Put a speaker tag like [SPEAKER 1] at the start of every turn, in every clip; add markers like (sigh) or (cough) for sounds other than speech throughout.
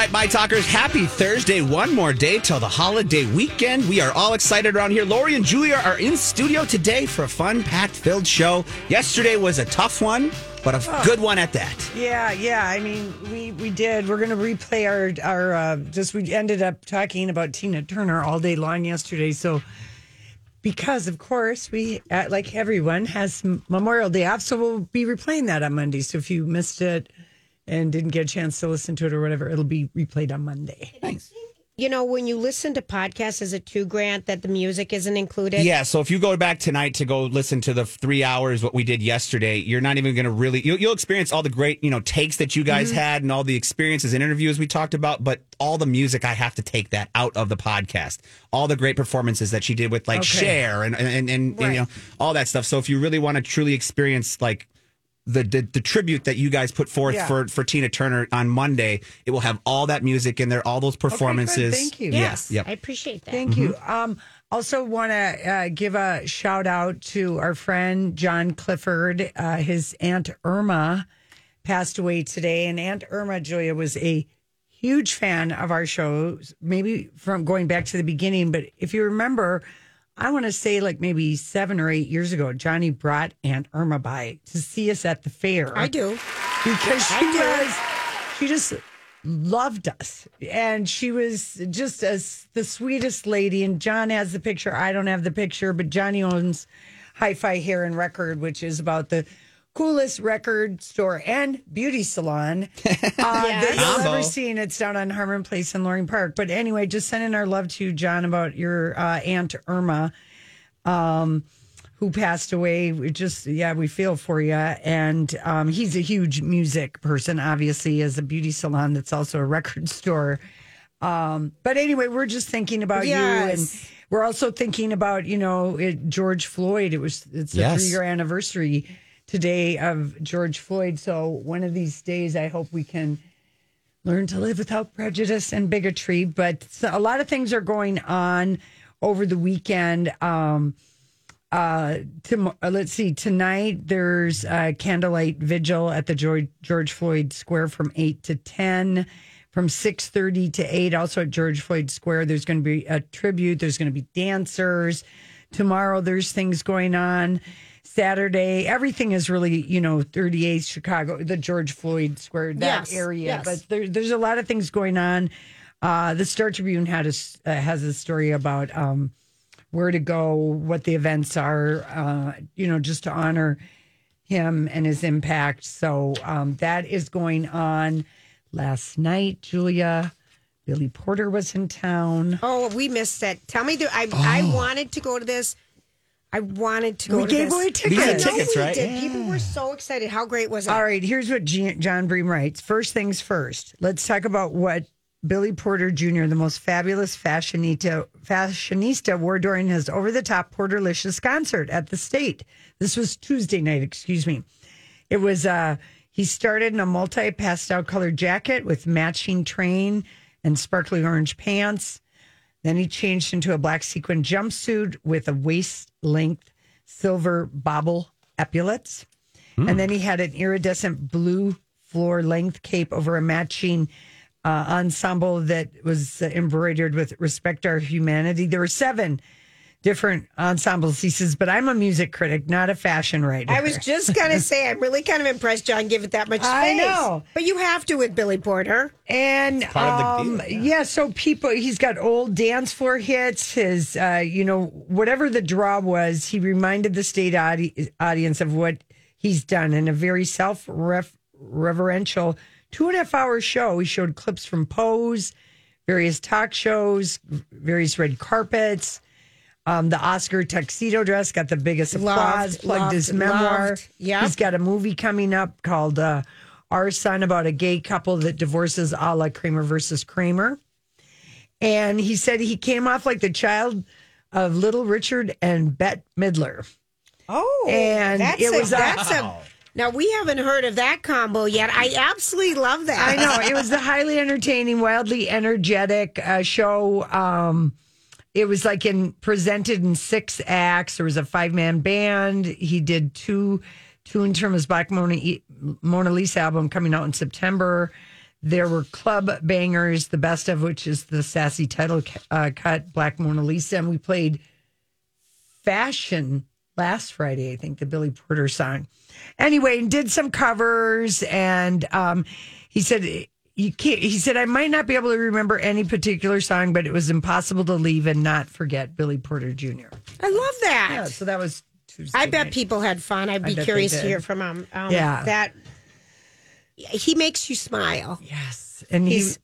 [SPEAKER 1] Right, my talkers, happy Thursday. One more day till the holiday weekend. We are all excited around here. Lori and Julia are in studio today for a fun, packed filled show. Yesterday was a tough one, but a
[SPEAKER 2] Oh.
[SPEAKER 1] good one at that.
[SPEAKER 2] Yeah, yeah. I mean, we we did. We're going to replay our our uh, just. We ended up talking about Tina Turner all day long yesterday. So because of course we uh, like everyone has Memorial Day off, so we'll be replaying that on Monday. So if you missed it and didn't get a chance to listen to it or whatever, it'll be replayed on Monday. Thanks.
[SPEAKER 3] You know, when you listen to podcasts, is it too, Grant, that the music isn't included?
[SPEAKER 1] Yeah, so if you go back tonight to go listen to the three hours what we did yesterday, you're not even going to really you'll, you'll experience all the great you know takes that you guys mm-hmm. had and all the experiences and interviews we talked about. But all the music, I have to take that out of the podcast. All the great performances that she did with like
[SPEAKER 2] Okay.
[SPEAKER 1] Cher and and, and, and,
[SPEAKER 3] Right.
[SPEAKER 1] you know all that stuff. So if you really want to truly experience like. The, the the tribute that you guys put forth
[SPEAKER 2] Yeah.
[SPEAKER 1] for for Tina Turner on Monday, it will have all that music in there, all those performances.
[SPEAKER 2] Thank you.
[SPEAKER 1] Yes, yep.
[SPEAKER 3] I appreciate that.
[SPEAKER 2] Thank you. Um, also, want to uh, give a shout out to our friend John Clifford. Uh, his aunt Irma passed away today, and Aunt Irma Julia was a huge fan of our shows. Maybe from going back to the beginning, but if you remember, I want to say like maybe seven or eight years ago, Johnny brought Aunt Irma by to see us at the fair.
[SPEAKER 3] I do.
[SPEAKER 2] because she was she just loved us. And she was just as the sweetest lady. And john has the picture. I don't have the picture but johnny owns hi-fi hair and record which is about the coolest record store and beauty salon (laughs) uh, that you'll
[SPEAKER 1] Combo.
[SPEAKER 2] ever seen. it's down on harmon place in loring park but anyway just sending our love to john about your uh, aunt irma um, who passed away. We just, yeah, we feel for you. And um, he's a huge music person, obviously, as a beauty salon that's also a record (laughs) store. Um, but anyway, we're just thinking about you, and we're also thinking about you know it, George Floyd. It was it's the
[SPEAKER 1] Yes.
[SPEAKER 2] three year anniversary today of George Floyd. So one of these days, I hope we can learn to live without prejudice and bigotry. But a lot of things are going on over the weekend. Um, uh, uh, let's see. Tonight there's a candlelight vigil at the George, George Floyd Square from eight to ten. From six thirty to eight, also at George Floyd Square, there's going to be a tribute. There's going to be dancers. Tomorrow, there's things going on. Saturday, everything is really, you know, 38th Chicago, the George Floyd Square, that
[SPEAKER 3] Yes,
[SPEAKER 2] area.
[SPEAKER 3] yes.
[SPEAKER 2] But there, there's a lot of things going on. Uh, the Star Tribune had a, uh, has a story about um, where to go, what the events are, uh, you know, just to honor him and his impact. So um, that is going on. Last night, Julia, Billy Porter was in town.
[SPEAKER 3] Oh, we missed that. Tell me, the, I I wanted to go to this. I wanted to go
[SPEAKER 2] We
[SPEAKER 3] to
[SPEAKER 2] gave
[SPEAKER 3] this.
[SPEAKER 2] away
[SPEAKER 1] We
[SPEAKER 2] tickets.
[SPEAKER 1] had
[SPEAKER 3] No,
[SPEAKER 1] tickets,
[SPEAKER 3] we
[SPEAKER 1] right?
[SPEAKER 3] did. People were so excited. How great was it?
[SPEAKER 2] All right, here's what G- John Bream writes. First things first, let's talk about what Billy Porter Jr., the most fabulous fashionista, fashionista wore during his over the top Porterlicious concert at the state. This was Tuesday night, excuse me. It was, uh, he started in a multi pastel colored jacket with matching train and sparkly orange pants. Then he changed into a black sequin jumpsuit with a waist length silver bobble epaulets. And then he had an iridescent blue floor length cape over a matching uh, ensemble that was embroidered with respect our humanity. There were seven different ensembles. He says, but I'm a music critic, not a fashion writer.
[SPEAKER 3] I was just gonna (laughs) say, I'm really kind of impressed John give it that much space.
[SPEAKER 2] I know.
[SPEAKER 3] but you have to with Billy Porter.
[SPEAKER 2] And um,
[SPEAKER 1] the deal,
[SPEAKER 2] yeah. so people, he's got old dance floor hits. His, uh, you know, whatever the draw was, he reminded the state audi- audience of what he's done in a very self reverential two and a half hour show. He showed clips from Pose, various talk shows, various red carpets. Um, the Oscar tuxedo dress got the biggest applause.
[SPEAKER 3] Loved,
[SPEAKER 2] plugged his memoir.
[SPEAKER 3] loved. Yep.
[SPEAKER 2] He's got a movie coming up called uh, Our Son about a gay couple that divorces a la Kramer versus Kramer. And he said he came off like the child of Little Richard and Bette Midler.
[SPEAKER 3] Oh,
[SPEAKER 2] And
[SPEAKER 3] that's
[SPEAKER 2] it
[SPEAKER 3] a,
[SPEAKER 2] was a-
[SPEAKER 3] that's a. Now we haven't heard of that combo yet. I absolutely love that.
[SPEAKER 2] I know it was a highly entertaining, wildly energetic uh, show. Um, it was like in presented in six acts. There was a five man band. He did two tunes from his Black Mona, Mona Lisa album coming out in September. There were club bangers, the best of which is the sassy title uh, cut, Black Mona Lisa, and we played Fashion last Friday, I think, the Billy Porter song. Anyway, and did some covers, and um, he said you can't. He said I might not be able to remember any particular song, but it was impossible to leave and not forget Billy Porter Jr.
[SPEAKER 3] I love that.
[SPEAKER 2] Yeah, so that was. Tuesday
[SPEAKER 3] I bet
[SPEAKER 2] night.
[SPEAKER 3] people had fun. I'd be curious to hear from him. Um,
[SPEAKER 2] Yeah.
[SPEAKER 3] that he makes you smile,
[SPEAKER 2] Yes, and he,
[SPEAKER 3] He's-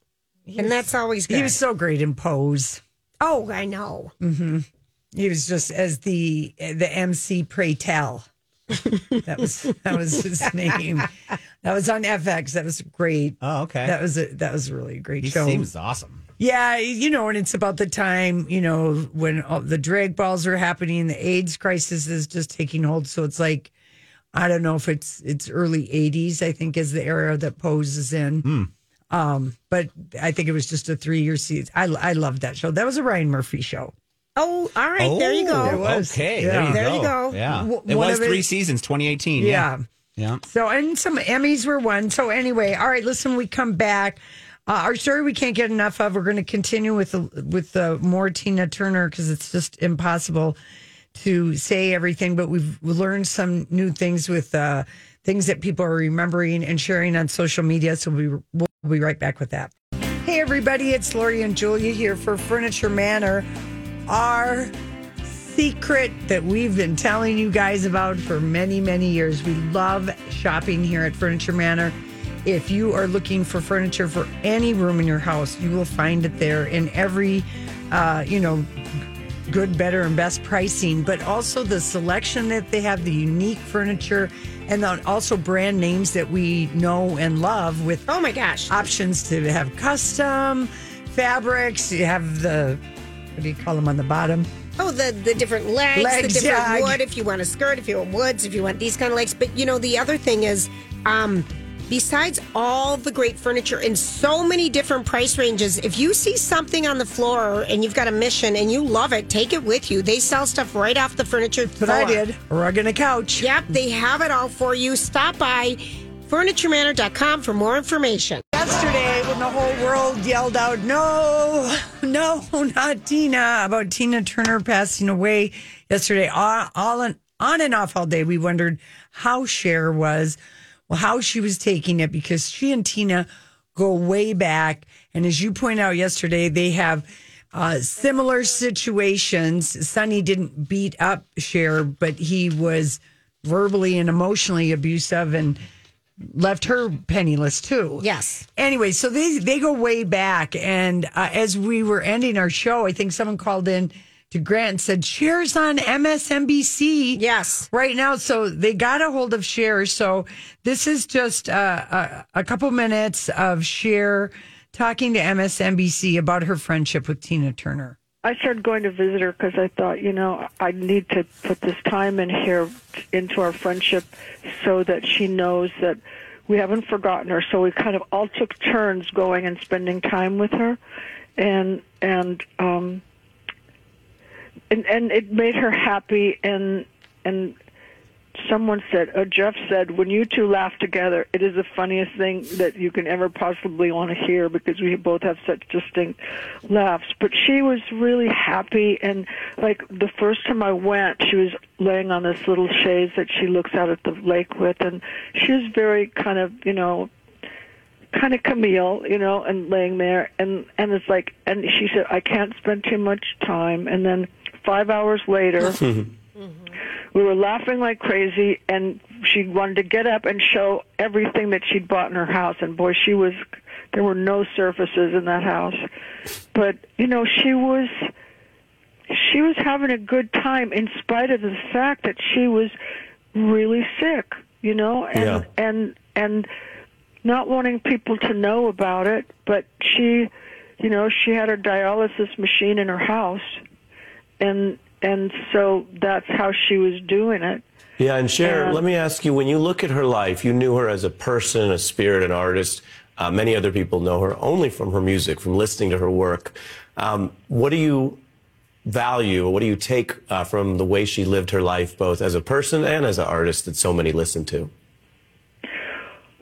[SPEAKER 3] and that's always good.
[SPEAKER 2] he was so great in Pose.
[SPEAKER 3] oh, I know. mm-hmm.
[SPEAKER 2] He was just as the the MC Pray Tell. That was that was his name. That was on FX. That was great.
[SPEAKER 1] Oh, okay.
[SPEAKER 2] That was a that was really a really great show.
[SPEAKER 1] he
[SPEAKER 2] show.
[SPEAKER 1] seems awesome.
[SPEAKER 2] Yeah, you know, and it's about the time, you know, when all the drag balls are happening, the AIDS crisis is just taking hold. So it's like, I don't know if it's it's early '80s. I think is the era that Pose is in. Um, but I think it was just a three year season. I I loved that show. That was a Ryan Murphy show.
[SPEAKER 3] Oh, all right. there you
[SPEAKER 1] Oh,
[SPEAKER 3] go.
[SPEAKER 2] There was.
[SPEAKER 1] Okay,
[SPEAKER 2] Yeah.
[SPEAKER 1] there you
[SPEAKER 3] There
[SPEAKER 1] go.
[SPEAKER 3] you go.
[SPEAKER 1] Yeah,
[SPEAKER 2] W-
[SPEAKER 1] it was
[SPEAKER 2] of it-
[SPEAKER 1] three seasons, 2018.
[SPEAKER 2] Yeah.
[SPEAKER 1] Yeah, yeah.
[SPEAKER 2] So, and some Emmys were won. So, anyway, all right, listen, we come back. Uh, our story we can't get enough of. We're going to continue with the, with the more Tina Turner because it's just impossible to say everything. But we've learned some new things with uh, things that people are remembering and sharing on social media. So we we'll be right back with that. Hey, everybody, it's Lori and Julia here for Furniture Manor. Our secret that we've been telling you guys about for many, many years. We love shopping here at Furniture Manor. If you are looking for furniture for any room in your house, you will find it there in every, uh, you know, good, better, and best pricing, but also the selection that they have, the unique furniture, and then also brand names that we know and love with
[SPEAKER 3] Oh my gosh.
[SPEAKER 2] options to have custom fabrics. You have the, what do you call them on the bottom?
[SPEAKER 3] Oh, the the different legs,
[SPEAKER 2] Legs,
[SPEAKER 3] the different
[SPEAKER 2] yeah.
[SPEAKER 3] wood. If you want a skirt, if you want woods, if you want these kind of legs. But you know, the other thing is, um, besides all the great furniture in so many different price ranges, if you see something on the floor and you've got a mission and you love it, take it with you. They sell stuff right off the furniture
[SPEAKER 2] what I did. Rug and a couch.
[SPEAKER 3] Yep, they have it all for you. Stop by furnituremanor.com for more information.
[SPEAKER 2] Yesterday, when the whole world yelled out, no, no, not Tina, about Tina Turner passing away yesterday, all, all on, on and off all day, we wondered how Cher was, well, how she was taking it because she and Tina go way back. And as you point out yesterday, they have uh, similar situations. Sonny didn't beat up Cher, but he was verbally and emotionally abusive and left her penniless too.
[SPEAKER 3] Yes.
[SPEAKER 2] Anyway, so they they go way back, and uh, as we were ending our show, I think someone called in to Grant and said, "Cher's on MSNBC."
[SPEAKER 3] Yes.
[SPEAKER 2] right now. So they got a hold of Cher. So this is just uh, a, a couple minutes of Cher talking to MSNBC about her friendship with Tina Turner.
[SPEAKER 4] I started going to visit her because I thought, you know, I need to put this time in here into our friendship so that she knows that we haven't forgotten her. So we kind of all took turns going and spending time with her, and and um, and and it made her happy and and someone said, uh, Jeff said, when you two laugh together, it is the funniest thing that you can ever possibly want to hear because we both have such distinct laughs. But she was really happy, and like the first time I went, she was laying on this little chaise that she looks out at the lake with, and she was very kind of, you know, kind of Camille, you know, and laying there, and and it's like, and she said, I can't spend too much time, and then five hours later. (laughs) Mm-hmm. We were laughing like crazy, and she wanted to get up and show everything that she'd bought in her house. And boy, she was, there were no surfaces in that house. But, you know, she was, she was having a good time in spite of the fact that she was really sick, you know, and,
[SPEAKER 5] Yeah.
[SPEAKER 4] and, and not wanting people to know about it, but she, you know, she had her dialysis machine in her house and and so that's how she was doing it.
[SPEAKER 5] Yeah, and Cher,
[SPEAKER 4] And-
[SPEAKER 5] let me ask you: when you look at her life, you knew her as a person, a spirit, an artist. Uh, many other people know her only from her music, from listening to her work. Um, what do you value? What do you take uh, from the way she lived her life, both as a person and as an artist, that so many listen to?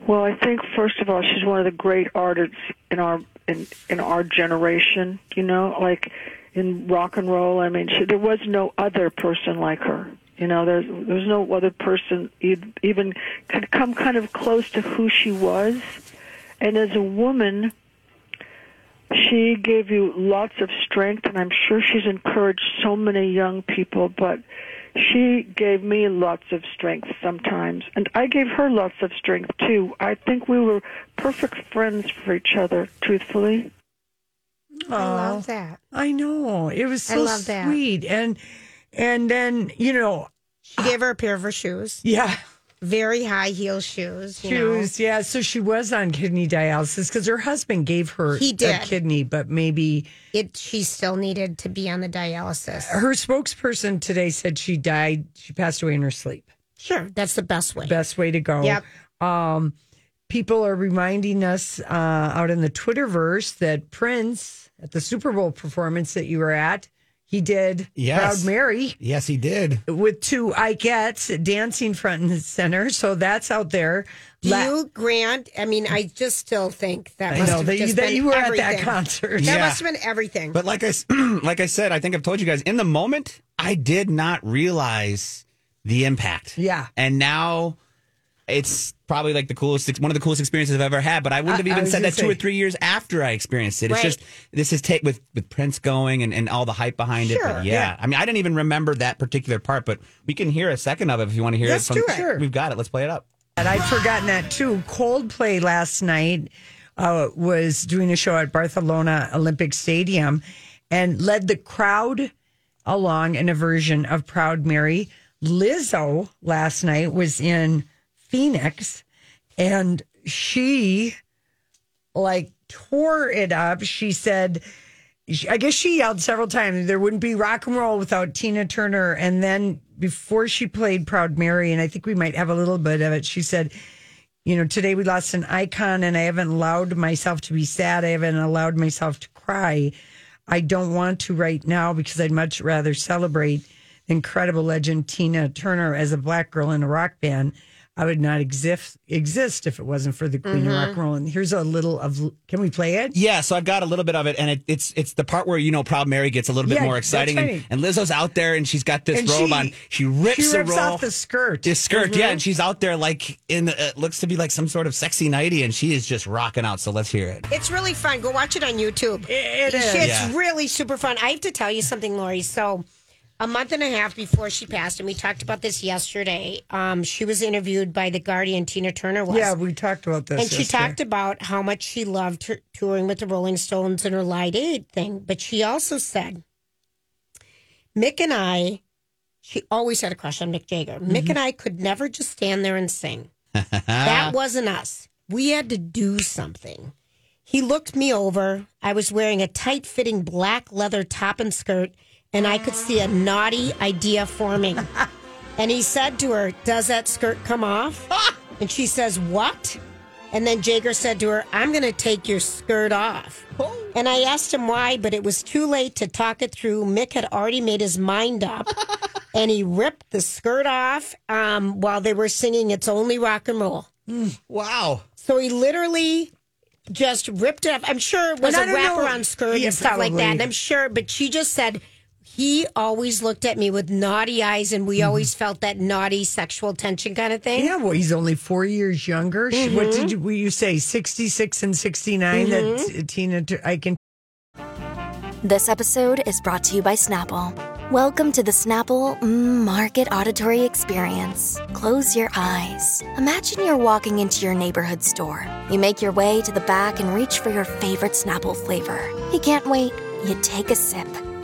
[SPEAKER 4] Well, I think first of all, she's one of the great artists in our in in our generation. You know, like in rock and roll. I mean, she, there was no other person like her. You know, there's there's no other person even could come kind of close to who she was. And as a woman, she gave you lots of strength, and I'm sure she's encouraged so many young people. But she gave me lots of strength sometimes, and I gave her lots of strength too. I think we were perfect friends for each other, truthfully.
[SPEAKER 3] I love that.
[SPEAKER 2] I know. It was
[SPEAKER 3] I
[SPEAKER 2] so
[SPEAKER 3] love that.
[SPEAKER 2] sweet. And and then, you know,
[SPEAKER 3] She gave her a pair of her shoes,
[SPEAKER 2] yeah,
[SPEAKER 3] very high heel shoes. You know.
[SPEAKER 2] shoes. Yeah. So she was on kidney dialysis because her husband gave her
[SPEAKER 3] He
[SPEAKER 2] a
[SPEAKER 3] did.
[SPEAKER 2] kidney, but maybe
[SPEAKER 3] It she still needed to be on the dialysis.
[SPEAKER 2] her spokesperson today said she died. She passed away in her sleep.
[SPEAKER 3] Sure, that's the best way.
[SPEAKER 2] Best way to go.
[SPEAKER 3] Yep.
[SPEAKER 2] Um, people are reminding us uh, out in the Twitterverse that Prince at the Super Bowl performance that you were at, he did
[SPEAKER 1] Yes.
[SPEAKER 2] Proud Mary
[SPEAKER 1] Yes, he did.
[SPEAKER 2] with two Ikettes dancing front and center. So that's out there.
[SPEAKER 3] Do
[SPEAKER 2] La-
[SPEAKER 3] you, Grant? I mean, I just still think that
[SPEAKER 2] I
[SPEAKER 3] must
[SPEAKER 2] know
[SPEAKER 3] have
[SPEAKER 2] that you,
[SPEAKER 3] just
[SPEAKER 2] that
[SPEAKER 3] been
[SPEAKER 2] you were
[SPEAKER 3] everything.
[SPEAKER 2] at that concert.
[SPEAKER 3] That
[SPEAKER 1] Yeah.
[SPEAKER 3] must have been everything.
[SPEAKER 1] But like I, s- (clears throat) like I said, I think I've told you guys in the moment, I did not realize the impact.
[SPEAKER 2] Yeah.
[SPEAKER 1] And now it's probably like the coolest, one of the coolest experiences I've ever had. But I wouldn't have
[SPEAKER 2] I- I
[SPEAKER 1] even
[SPEAKER 2] was
[SPEAKER 1] said
[SPEAKER 2] gonna
[SPEAKER 1] that two or three years after I experienced it. It's
[SPEAKER 3] Right.
[SPEAKER 1] just, this is take with, with Prince going and, and all the hype behind it. But yeah.
[SPEAKER 3] yeah.
[SPEAKER 1] I mean, I didn't even remember that particular part, but we can hear a second of it if you want to hear
[SPEAKER 3] Let's
[SPEAKER 1] it from,
[SPEAKER 3] do it. Sure.
[SPEAKER 1] we've got it. Let's play it up.
[SPEAKER 2] And I'd forgotten that too. Coldplay last night uh, was doing a show at Barcelona Olympic Stadium and led the crowd along in a version of Proud Mary. Lizzo last night was in Phoenix and she like tore it up. She said, I guess she yelled several times, there wouldn't be rock and roll without Tina Turner. And then before she played Proud Mary, and I think we might have a little bit of it, she said, you know, today we lost an icon and I haven't allowed myself to be sad. I haven't allowed myself to cry. I don't want to right now because I'd much rather celebrate incredible legend Tina Turner as a black girl in a rock band. I would not exist exist if it wasn't for the Queen of Rock and Roll. And here's a little of. Can we play it?
[SPEAKER 1] Yeah, so I've got a little bit of it, and it, it's it's the part where you know Proud Mary gets a little bit
[SPEAKER 2] Yeah,
[SPEAKER 1] more exciting, and,
[SPEAKER 2] right.
[SPEAKER 1] and Lizzo's out there, and she's got this
[SPEAKER 2] And
[SPEAKER 1] robe
[SPEAKER 2] she-
[SPEAKER 1] on. She rips,
[SPEAKER 2] She
[SPEAKER 1] the
[SPEAKER 2] rips
[SPEAKER 1] roll,
[SPEAKER 2] off the skirt. Mm-hmm.
[SPEAKER 1] the skirt, yeah, and she's out there like in the, it looks to be like some sort of sexy nighty, and she is just rocking out. So let's hear it.
[SPEAKER 3] It's really fun. Go watch it on YouTube.
[SPEAKER 2] It is.
[SPEAKER 3] It's
[SPEAKER 1] Yeah.
[SPEAKER 3] really super fun. I have to tell you something, Lori. So, a month and a half before she passed, and we talked about this yesterday, um, she was interviewed by The Guardian. Tina Turner was.
[SPEAKER 2] Yeah, we talked about this.
[SPEAKER 3] and she
[SPEAKER 2] yesterday.
[SPEAKER 3] talked about how much she loved her touring with the Rolling Stones and her Live Aid thing. But she also said, Mick and I, she always had a crush on Mick Jagger. Mick and I could never just stand there and sing. (laughs) that wasn't us. We had to do something. He looked me over. I was wearing a tight fitting black leather top and skirt, and I could see a naughty idea forming. (laughs) and he said to her, Does that skirt come off? and she says, What? And then Jagger said to her, I'm going to take your skirt off. And I asked him why, but it was too late to talk it through. Mick had already made his mind up. (laughs) and he ripped the skirt off um, while they were singing "It's Only Rock and Roll."
[SPEAKER 1] Wow.
[SPEAKER 3] So he literally just ripped it off. I'm sure it was
[SPEAKER 2] And
[SPEAKER 3] a wraparound skirt
[SPEAKER 2] Yeah,
[SPEAKER 3] and stuff like that. And I'm sure, but she just said he always looked at me with naughty eyes, and we always felt that naughty sexual tension kind of thing.
[SPEAKER 2] Mm-hmm. Yeah, well, he's only four years younger. She- What did you, will you say? 66 and 69 that t- Tina, I can
[SPEAKER 6] This episode is brought to you by Snapple. Welcome to the Snapple mm, Market Auditory Experience. Close your eyes. Imagine you're walking into your neighborhood store. You make your way to the back and reach for your favorite Snapple flavor. You can't wait. You take a sip.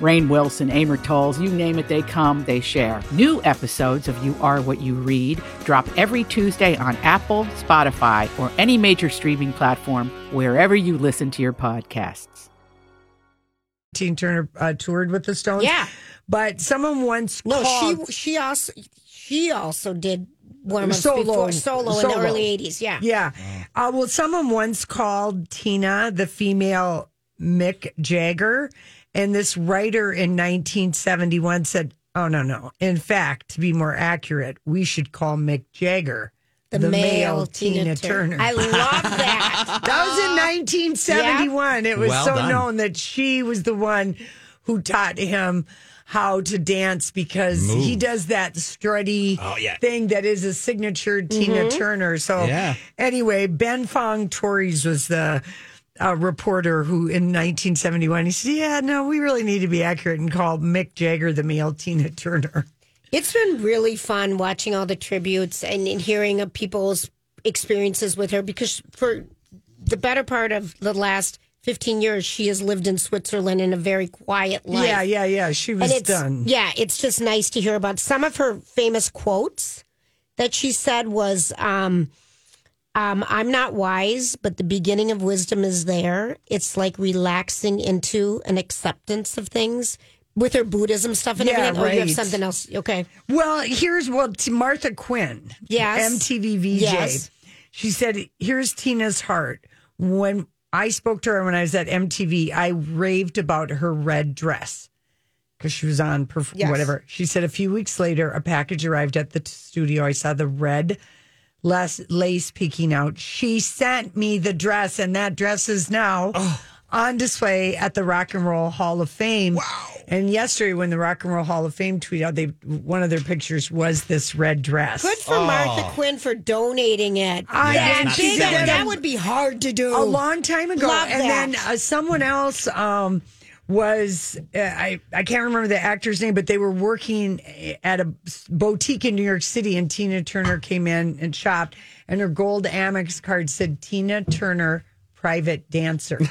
[SPEAKER 7] Rainn Wilson, Amor Towles, you name it, they come, they share. New episodes of You Are What You Read drop every Tuesday on Apple, Spotify, or any major streaming platform wherever you listen to your podcasts.
[SPEAKER 2] Tina Turner uh, toured with the Stones.
[SPEAKER 3] Yeah.
[SPEAKER 2] But someone once
[SPEAKER 3] No,
[SPEAKER 2] called,
[SPEAKER 3] she she also she also did one of
[SPEAKER 2] Solo.
[SPEAKER 3] before, solo, in the early '80s. Yeah.
[SPEAKER 2] Yeah. Uh, well, someone once called Tina the female Mick Jagger, and this writer in 1971 said, "Oh no, no. In fact, to be more accurate, we should call Mick Jagger
[SPEAKER 3] The, male, Tina, Turner. I love that. (laughs)
[SPEAKER 2] That was in 1971. It was
[SPEAKER 1] Well
[SPEAKER 2] so
[SPEAKER 1] done.
[SPEAKER 2] known that she was the one who taught him how to dance because he does that strutty
[SPEAKER 1] Oh, yeah.
[SPEAKER 2] thing that is a signature Tina mm-hmm. Turner. So
[SPEAKER 1] Yeah.
[SPEAKER 2] anyway, Ben Fong Torres was the uh, reporter who in 1971 he said, "Yeah, no, we really need to be accurate and call Mick Jagger the male Tina Turner."
[SPEAKER 3] It's been really fun watching all the tributes and, and hearing of people's experiences with her because for the better part of the last 15 years, she has lived in Switzerland in a very quiet life.
[SPEAKER 2] Yeah, yeah, yeah. She was done.
[SPEAKER 3] Yeah, it's just nice to hear about some of her famous quotes that she said was, um, um, I'm not wise, but the beginning of wisdom is there. It's like relaxing into an acceptance of things with her Buddhism stuff and
[SPEAKER 2] Yeah,
[SPEAKER 3] everything. Oh, you have something else. Okay.
[SPEAKER 2] Well, here's what Martha Quinn,
[SPEAKER 3] Yes.
[SPEAKER 2] MTV VJ,
[SPEAKER 3] Yes.
[SPEAKER 2] she said, Here's Tina's heart. When I spoke to her when I was at MTV, I raved about her red dress because she was on perf-
[SPEAKER 3] Yes.
[SPEAKER 2] whatever. She said, A few weeks later, a package arrived at the t- studio. I saw the red less lace peeking out. She sent me the dress, and that dress is now
[SPEAKER 3] Oh.
[SPEAKER 2] on display at the Rock and Roll Hall of Fame. Wow. And yesterday, when the Rock and Roll Hall of Fame tweeted out, they one of their pictures was this red dress.
[SPEAKER 3] Good for Martha Quinn for donating it.
[SPEAKER 2] I-
[SPEAKER 1] Yeah,
[SPEAKER 3] that,
[SPEAKER 1] it's not
[SPEAKER 3] big- that would be hard to do.
[SPEAKER 2] a long time ago.
[SPEAKER 3] Love
[SPEAKER 2] and
[SPEAKER 3] that.
[SPEAKER 2] then uh, someone else um, was uh, I I can't remember the actor's name, but they were working at a boutique in New York City, and Tina Turner came in and shopped, and her gold Amex card said Tina Turner. Private dancer. (laughs)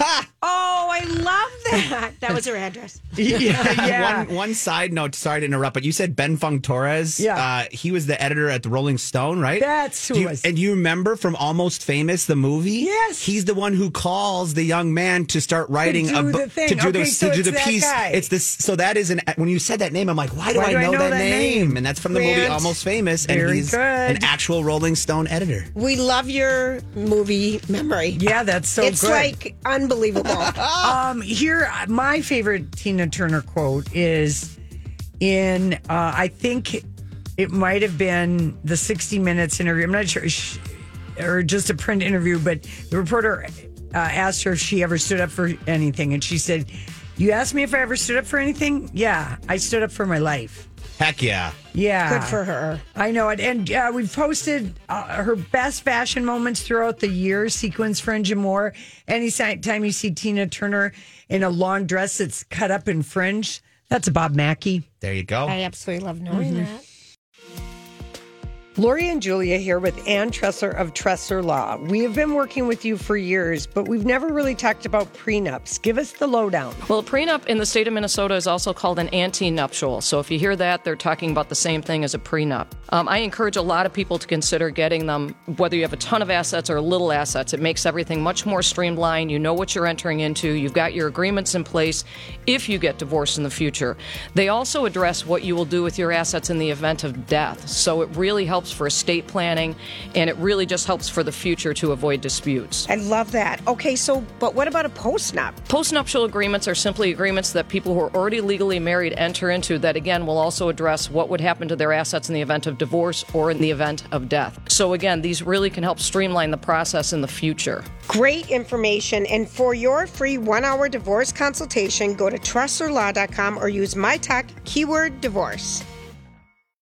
[SPEAKER 3] Oh, I love that. That was her address. (laughs)
[SPEAKER 2] yeah, (laughs) yeah.
[SPEAKER 1] One, one side note, sorry to interrupt, but you said Ben Fong Torres.
[SPEAKER 2] Yeah.
[SPEAKER 1] Uh, he was the editor at the Rolling Stone, right?
[SPEAKER 2] That's who
[SPEAKER 1] you-
[SPEAKER 2] was.
[SPEAKER 1] And you remember from Almost Famous, the movie?
[SPEAKER 2] Yes.
[SPEAKER 1] He's the one who calls the young man to start writing
[SPEAKER 2] do
[SPEAKER 1] a book
[SPEAKER 2] the thing.
[SPEAKER 1] to do
[SPEAKER 2] Okay,
[SPEAKER 1] the
[SPEAKER 2] so
[SPEAKER 1] to do the piece.
[SPEAKER 2] guy.
[SPEAKER 1] It's this. So that is an. When you said that name, I'm like, why do,
[SPEAKER 2] Why
[SPEAKER 1] I,
[SPEAKER 2] do I
[SPEAKER 1] know,
[SPEAKER 2] know
[SPEAKER 1] that,
[SPEAKER 2] that
[SPEAKER 1] name?
[SPEAKER 2] name?
[SPEAKER 1] And that's from the movie Almost Famous, and
[SPEAKER 2] Very
[SPEAKER 1] he's
[SPEAKER 2] good.
[SPEAKER 1] an actual Rolling Stone editor.
[SPEAKER 3] We love your movie memory.
[SPEAKER 2] Yeah, that's so
[SPEAKER 3] it's
[SPEAKER 2] good.
[SPEAKER 3] like unbelievable. (laughs)
[SPEAKER 2] Um, here, my favorite Tina Turner quote is in, uh, I think it might have been the 60 Minutes interview. I'm not sure, or just a print interview, but the reporter uh, asked her if she ever stood up for anything. And she said, You asked me if I ever stood up for anything? Yeah, I stood up for my life.
[SPEAKER 1] Heck yeah.
[SPEAKER 2] Yeah.
[SPEAKER 3] Good for her.
[SPEAKER 2] I know it. And uh, we've posted uh, her best fashion moments throughout the year, sequins, fringe, and more. Anytime you see Tina Turner in a long dress that's cut up in fringe, that's a Bob Mackie.
[SPEAKER 1] There you go.
[SPEAKER 3] I absolutely love knowing
[SPEAKER 2] Mm-hmm.
[SPEAKER 3] that.
[SPEAKER 2] Lori and Julia here with Ann Tressler of Tressler Law. We have been working with you for years, but we've never really talked about prenups. Give us the lowdown.
[SPEAKER 8] Well, a prenup in the state of Minnesota is also called an antenuptial. So if you hear that, they're talking about the same thing as a prenup. Um, I encourage a lot of people to consider getting them, whether you have a ton of assets or little assets. It makes everything much more streamlined. You know what you're entering into, you've got your agreements in place if you get divorced in the future. They also address what you will do with your assets in the event of death. So it really helps for estate planning and it really just helps for the future to avoid disputes.
[SPEAKER 3] I love that. Okay, so but what about a postnup?
[SPEAKER 8] Postnuptial agreements are simply agreements that people who are already legally married enter into that again will also address what would happen to their assets in the event of divorce or in the event of death. So again, these really can help streamline the process in the future.
[SPEAKER 3] Great information. And for your free one hour divorce consultation, go to tresslerlaw.com or use my talk keyword divorce.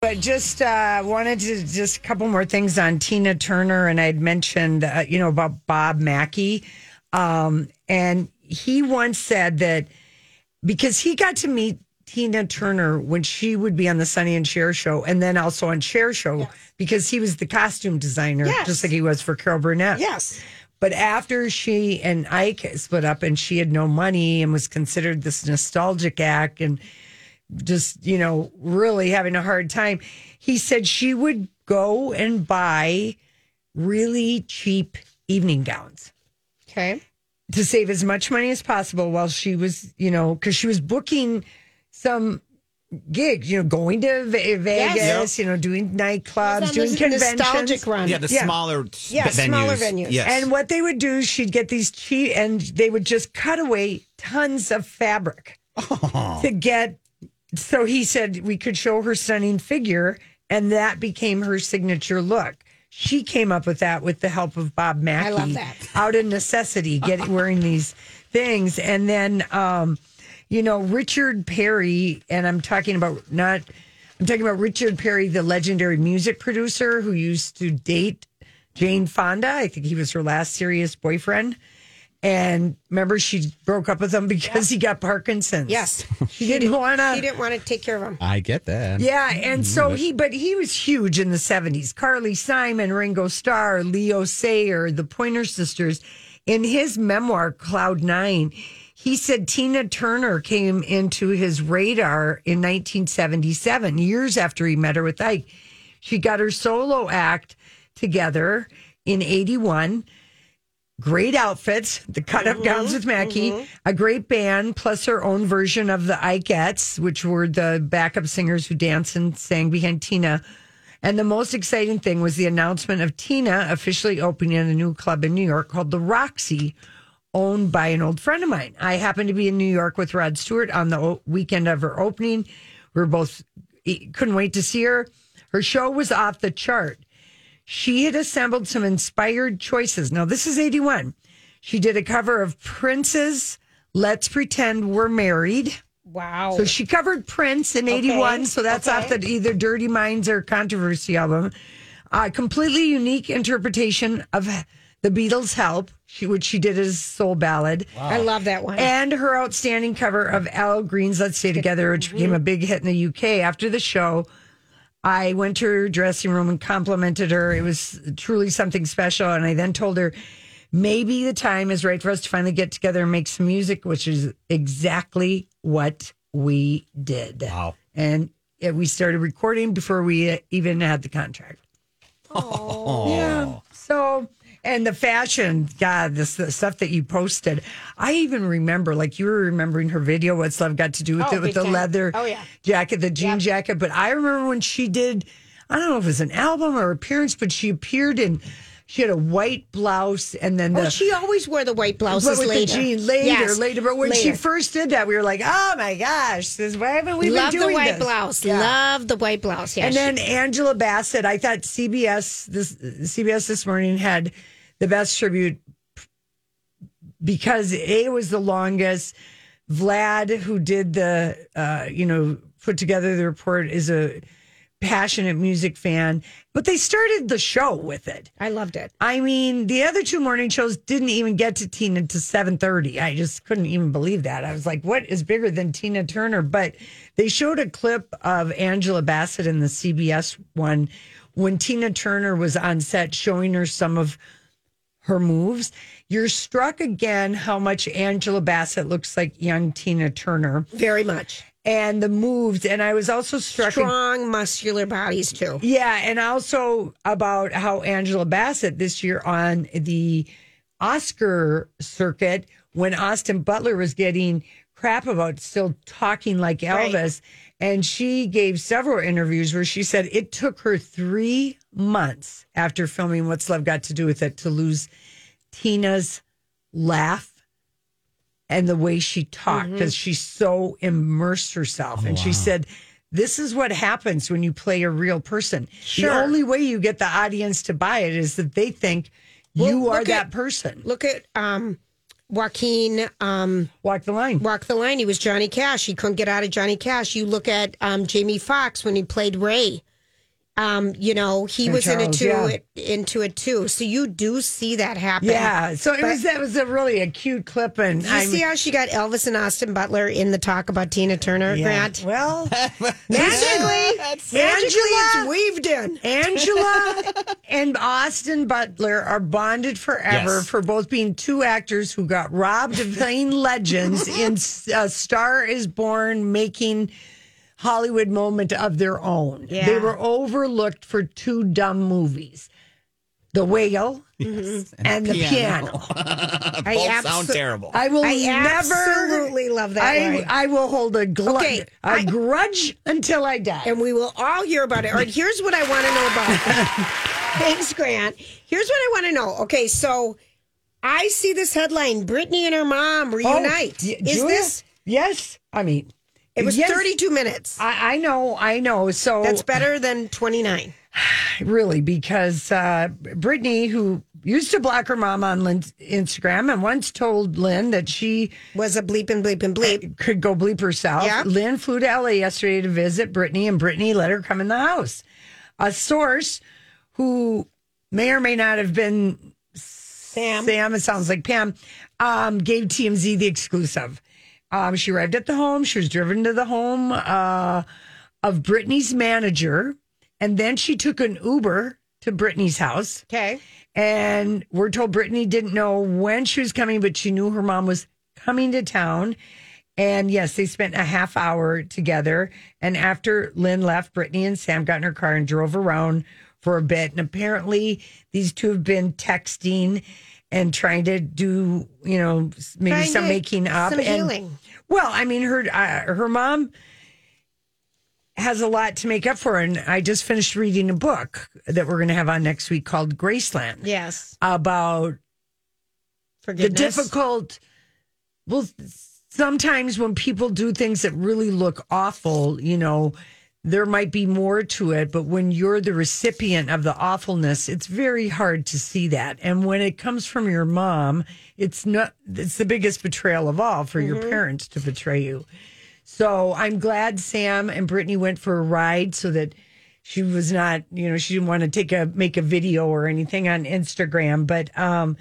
[SPEAKER 2] But just uh, wanted to just a couple more things on Tina Turner, and I'd mentioned uh, you know about Bob Mackie, um, and he once said that because he got to meet Tina Turner when she would be on the Sonny and Cher show, and then also on Cher show because he was the costume designer,
[SPEAKER 3] Yes.
[SPEAKER 2] just like he was for Carol Burnett.
[SPEAKER 3] Yes.
[SPEAKER 2] But after she and Ike split up and she had no money and was considered this nostalgic act and just, you know, really having a hard time, he said she would go and buy really cheap evening gowns
[SPEAKER 3] Okay.
[SPEAKER 2] to save as much money as possible while she was, you know, because she was booking some gigs, you know, going to Ve- Vegas, you know, doing nightclubs, doing
[SPEAKER 3] the
[SPEAKER 2] conventions.
[SPEAKER 3] nostalgic run.
[SPEAKER 1] Yeah, the
[SPEAKER 2] Yeah.
[SPEAKER 1] smaller
[SPEAKER 3] Yeah,
[SPEAKER 1] venues.
[SPEAKER 3] smaller venues.
[SPEAKER 1] Yes.
[SPEAKER 2] And what they would do, she'd get these cheap, and they would just cut away tons of fabric oh. to get. So he said we could show her stunning figure, and that became her signature look. She came up with that with the help of Bob Mackie.
[SPEAKER 3] love that. (laughs)
[SPEAKER 2] Out of necessity, get (laughs) wearing these things, and then, um, you know, Richard Perry, and I'm talking about not. I'm talking about Richard Perry, the legendary music producer who used to date Jane Fonda. I think he was her last serious boyfriend. And remember, she broke up with him because he got Parkinson's.
[SPEAKER 3] Yes.
[SPEAKER 2] She didn't want
[SPEAKER 3] He
[SPEAKER 2] to.
[SPEAKER 3] didn't want to take care of him.
[SPEAKER 1] I get that.
[SPEAKER 2] Yeah. And so mm-hmm. he, but he was huge in the 70s. Carly Simon, Ringo Starr, Leo Sayer, the Pointer Sisters. In his memoir, Cloud Nine, he said Tina Turner came into his radar in 1977, years after he met her with Ike. She got her solo act together in 81 great outfits, the cut up mm-hmm, gowns with Mackie, mm-hmm. a great band, plus her own version of the Ikettes, which were the backup singers who danced and sang behind Tina. And the most exciting thing was the announcement of Tina officially opening a new club in New York called the Roxy, owned by an old friend of mine. I happened to be in New York with Rod Stewart on the weekend of her opening. We were both couldn't wait to see her. Her show was off the chart she had assembled some inspired choices. Now, this is 81. She did a cover of Prince's Let's Pretend We're Married.
[SPEAKER 3] Wow.
[SPEAKER 2] So she covered Prince in 81. So that's off
[SPEAKER 3] okay.
[SPEAKER 2] the either Dirty Minds or Controversy album. A completely unique interpretation of the Beatles' Help, she, which she did as a soul ballad.
[SPEAKER 3] I love that one.
[SPEAKER 2] And her outstanding cover of Al Green's Let's Stay Together, which became a big hit in the UK. After the show, I went to her dressing room and complimented her. It was truly something special. And I then told her maybe the time is right for us to finally get together and make some music, which is exactly what we did.
[SPEAKER 1] Wow.
[SPEAKER 2] And yeah, we started recording before we even had the contract. Oh, yeah. So, and the fashion, God, this the stuff that you posted. I even remember, like you were remembering her video. What's love got to do with
[SPEAKER 3] Oh,
[SPEAKER 2] it? With the
[SPEAKER 3] time.
[SPEAKER 2] leather
[SPEAKER 3] Oh, yeah.
[SPEAKER 2] jacket, the jean jacket. But I remember when she did. I don't know if it was an album or appearance, but she appeared in. She had a white blouse, and then oh, the.
[SPEAKER 3] well, she always wore the white blouses
[SPEAKER 2] but with
[SPEAKER 3] later.
[SPEAKER 2] the jean later,
[SPEAKER 3] Yes,
[SPEAKER 2] later. But when she first did that, we were like, "Oh my gosh, this why haven't we
[SPEAKER 3] Love
[SPEAKER 2] been
[SPEAKER 3] the
[SPEAKER 2] doing
[SPEAKER 3] white
[SPEAKER 2] this?"
[SPEAKER 3] blouse.
[SPEAKER 2] Yeah.
[SPEAKER 3] Love the white blouse. Yeah.
[SPEAKER 2] and
[SPEAKER 3] she-
[SPEAKER 2] then Angela Bassett, I thought CBS this CBS this morning had the best tribute because A was the longest. Vlad, who did the uh, you know, put together the report, is a passionate music fan. But they started the show with it.
[SPEAKER 3] I loved it.
[SPEAKER 2] I mean, the other two morning shows didn't even get to Tina to seven thirty. I just couldn't even believe that. I was like, "What is bigger than Tina Turner?" But they showed a clip of Angela Bassett in the CBS one when Tina Turner was on set showing her some of her moves, you're struck again how much Angela Bassett looks like young Tina Turner
[SPEAKER 3] Very much.
[SPEAKER 2] and the moves. And I was also struck.
[SPEAKER 3] Strong, muscular bodies, too.
[SPEAKER 2] Yeah, and also about how Angela Bassett this year on the Oscar circuit, when Austin Butler was getting crap about still talking like
[SPEAKER 3] Right.
[SPEAKER 2] Elvis, and she gave several interviews where she said it took her three months after filming What's Love Got to Do with It to lose Tina's laugh and the way she talked because she so immersed herself. and she said, This is what happens when you play a real person.
[SPEAKER 3] Sure.
[SPEAKER 2] The only way you get the audience to buy it is that they think you are that
[SPEAKER 3] at-
[SPEAKER 2] person.
[SPEAKER 3] Look at um, Joaquin um,
[SPEAKER 2] Walk the line.
[SPEAKER 3] Walk the Line. He was Johnny Cash. He couldn't get out of Johnny Cash. You look at um, Jamie Foxx when he played Ray. Um, you know, he
[SPEAKER 2] Ray
[SPEAKER 3] was in it
[SPEAKER 2] Charles,
[SPEAKER 3] too.
[SPEAKER 2] yeah.
[SPEAKER 3] into it too. So you do see that happen.
[SPEAKER 2] Yeah. So it
[SPEAKER 3] But-
[SPEAKER 2] was that was a really a cute clip and
[SPEAKER 3] You see how she got Elvis and Austin Butler in the talk about Tina Turner,
[SPEAKER 2] yeah.
[SPEAKER 3] Grant?
[SPEAKER 2] Well, (laughs)
[SPEAKER 3] Magically, (laughs) magically,
[SPEAKER 2] Angela-
[SPEAKER 3] it's weaved in.
[SPEAKER 2] Angela (laughs) and Austin Butler are bonded forever
[SPEAKER 1] Yes.
[SPEAKER 2] for both being two actors who got robbed of playing legends in uh, Star is Born, making Hollywood moment of their own.
[SPEAKER 3] Yeah.
[SPEAKER 2] They were overlooked for two dumb movies The Whale and, The Piano. (laughs)
[SPEAKER 3] I
[SPEAKER 1] Both
[SPEAKER 3] abso-
[SPEAKER 1] sound terrible.
[SPEAKER 2] I will
[SPEAKER 3] I
[SPEAKER 2] never.
[SPEAKER 3] absolutely love that
[SPEAKER 2] I,
[SPEAKER 3] line.
[SPEAKER 2] I will hold a, glu-
[SPEAKER 3] Okay,
[SPEAKER 2] a
[SPEAKER 3] I-
[SPEAKER 2] grudge until I die.
[SPEAKER 3] and we will all hear about it. All right, here's what I want to know about. (laughs) Thanks, Grant. Here's what I want to know. Okay, so I see this headline: Britney and her mom oh, reunite.
[SPEAKER 2] Oh, y-
[SPEAKER 3] Is
[SPEAKER 2] Julia?
[SPEAKER 3] this?
[SPEAKER 2] Yes. I mean,
[SPEAKER 3] It was
[SPEAKER 2] yes,
[SPEAKER 3] 32 minutes.
[SPEAKER 2] I, I know, I know. So
[SPEAKER 3] That's better than 29. (sighs)
[SPEAKER 2] really because uh, Britney, who used to block her mom on Lynn's Instagram and once told Lynn that she
[SPEAKER 3] Was a bleep and bleep and bleep.
[SPEAKER 2] could go bleep herself.
[SPEAKER 3] Yeah.
[SPEAKER 2] Lynn flew to LA yesterday to visit Britney, and Britney let her come in the house. A source who may or may not have been
[SPEAKER 3] Sam.
[SPEAKER 2] Sam, it sounds like Pam, um, gave TMZ the exclusive. Um, she arrived at the home. She was driven to the home uh, of Britney's manager. And then she took an Uber to Britney's house.
[SPEAKER 3] Okay.
[SPEAKER 2] And we're told Britney didn't know when she was coming, but she knew her mom was coming to town. And yes, they spent a half hour together. And after Lynn left, Britney and Sam got in her car and drove around for a bit. And apparently, these two have been texting and trying to do, you know, maybe
[SPEAKER 3] Trying
[SPEAKER 2] some making up.
[SPEAKER 3] some
[SPEAKER 2] and,
[SPEAKER 3] healing.
[SPEAKER 2] Well, I mean, her uh, her mom has a lot to make up for. And I just finished reading a book that we're going to have on next week called Graceland
[SPEAKER 3] Yes.
[SPEAKER 2] about the difficult well sometimes when people do things that really look awful you know there might be more to it but when you're the recipient of the awfulness it's very hard to see that. And when it comes from your mom it's not it's the biggest betrayal of all for your parents to betray you. So i'm glad sam and britney went for a ride so that she was not you know she didn't want to take a make a video or anything on instagram but um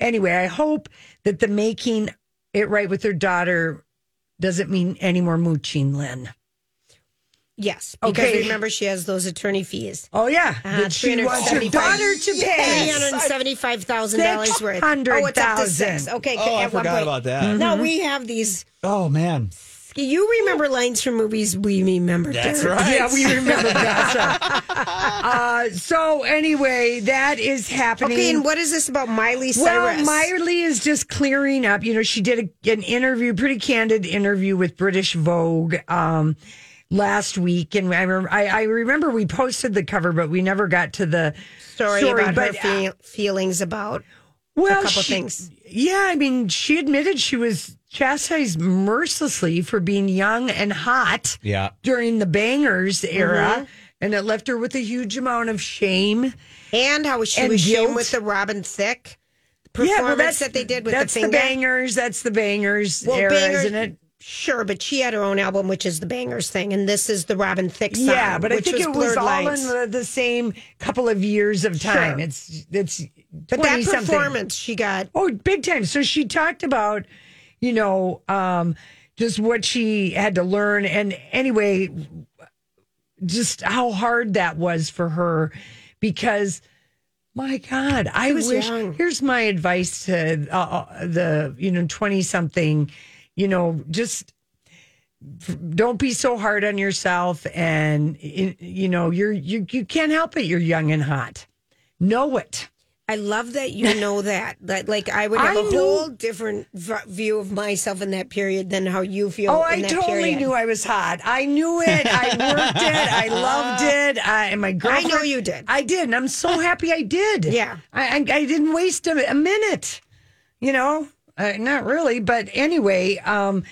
[SPEAKER 2] anyway, I hope that the making it right with her daughter doesn't mean any more mooching, Lynn.
[SPEAKER 3] Yes. Because
[SPEAKER 2] Okay.
[SPEAKER 3] remember, she has those attorney fees.
[SPEAKER 2] Oh yeah,
[SPEAKER 3] Uh,
[SPEAKER 2] she wants her daughter to pay.
[SPEAKER 3] Three hundred seventy-five thousand dollars worth.
[SPEAKER 2] $600,000.
[SPEAKER 3] Oh, to. Okay.
[SPEAKER 1] Oh, I forgot
[SPEAKER 3] point.
[SPEAKER 1] about that.
[SPEAKER 3] No, we have these.
[SPEAKER 1] Oh man,
[SPEAKER 3] You remember lines from movies. We remember.
[SPEAKER 1] that's
[SPEAKER 3] Derek.
[SPEAKER 1] right.
[SPEAKER 2] Yeah, we remember that. (laughs) uh, so anyway, that is happening.
[SPEAKER 3] Okay, and what is this about Miley Cyrus?
[SPEAKER 2] Well, Miley is just clearing up. You know, she did a, an interview, pretty candid interview with British Vogue um, last week, and I, rem- I, I remember we posted the cover, but we never got to the
[SPEAKER 3] story, about her
[SPEAKER 2] but, uh,
[SPEAKER 3] fe- feelings about.
[SPEAKER 2] well, a
[SPEAKER 3] couple
[SPEAKER 2] she-
[SPEAKER 3] things.
[SPEAKER 2] Yeah, I mean, she admitted she was chastised mercilessly for being young and hot
[SPEAKER 1] Yeah.
[SPEAKER 2] during the Bangerz era,
[SPEAKER 3] Mm-hmm.
[SPEAKER 2] and it left her with a huge amount of shame.
[SPEAKER 3] And how she
[SPEAKER 2] And
[SPEAKER 3] was
[SPEAKER 2] guilt.
[SPEAKER 3] shown with the Robin Thicke performance that they did with
[SPEAKER 2] that's
[SPEAKER 3] the finger.
[SPEAKER 2] Bangerz. That's the Bangerz
[SPEAKER 3] Well,
[SPEAKER 2] era,
[SPEAKER 3] Bangerz-
[SPEAKER 2] isn't it?
[SPEAKER 3] Sure, but she had her own album, which is the Bangerz thing, and this is the Robin Thicke song.
[SPEAKER 2] Yeah, but I think it was all
[SPEAKER 3] Lines.
[SPEAKER 2] in the, the same couple of years of time.
[SPEAKER 3] Sure.
[SPEAKER 2] It's it's
[SPEAKER 3] But that
[SPEAKER 2] 20-something.
[SPEAKER 3] performance she got.
[SPEAKER 2] Oh, big time. So she talked about, you know, um, just what she had to learn. And anyway, just how hard that was for her because my God, I
[SPEAKER 3] was
[SPEAKER 2] wish.
[SPEAKER 3] young.
[SPEAKER 2] Here's my advice to uh, uh, the you know twenty something. You know, just don't be so hard on yourself, and you know you're you you can't help it. You're young and hot. Know it.
[SPEAKER 3] I love that you know (laughs) that. That like I would have
[SPEAKER 2] I
[SPEAKER 3] a
[SPEAKER 2] knew-
[SPEAKER 3] whole different v- view of myself in that period than how you feel.
[SPEAKER 2] Oh, I totally
[SPEAKER 3] period.
[SPEAKER 2] knew I was hot. I knew it. I (laughs) worked it. I loved it. I, and my girlfriend.
[SPEAKER 3] I know you did.
[SPEAKER 2] I did, and I'm so happy I did. (laughs)
[SPEAKER 3] Yeah.
[SPEAKER 2] I I, I didn't waste a, a minute. You know, uh, not really, but anyway. Um,